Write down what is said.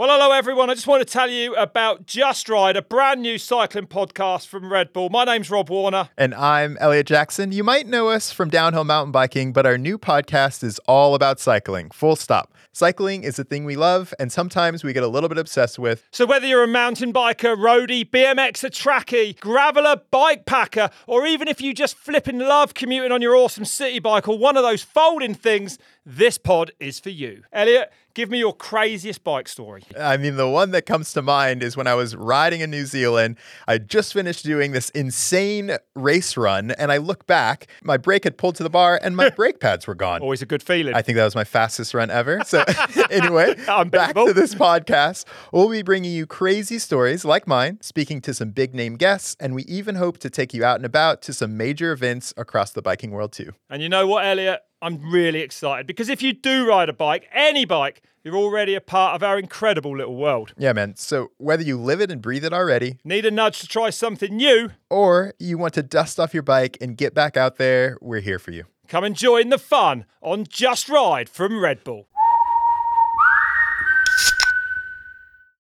Well, hello everyone. I just want to tell you about Just Ride, a brand new cycling podcast from Red Bull. My name's Rob Warner. And I'm Eliot Jackson. You might know us from downhill mountain biking, but our new podcast is all about cycling, full stop. Cycling is a thing we love, and sometimes we get a little bit obsessed with. So, whether you're a mountain biker, roadie, BMXer, trackie, graveler, bike packer, or even if you just flipping love commuting on your awesome city bike or one of those folding things, this pod is for you. Eliot, give me your craziest bike story. I mean, the one that comes to mind is when I was riding in New Zealand. I just finished doing this insane race run, and I look back, my brake had pulled to the bar, and my brake pads were gone. Always a good feeling. I think that was my fastest run ever. So, anyway, back to this podcast. We'll be bringing you crazy stories like mine, speaking to some big name guests, and we even hope to take you out and about to some major events across the biking world, too. And you know what, Eliot? I'm really excited because if you do ride a bike, any bike, you're already a part of our incredible little world. Yeah, man. So whether you live it and breathe it already, need a nudge to try something new, or you want to dust off your bike and get back out there, we're here for you. Come and join the fun on Just Ride from Red Bull.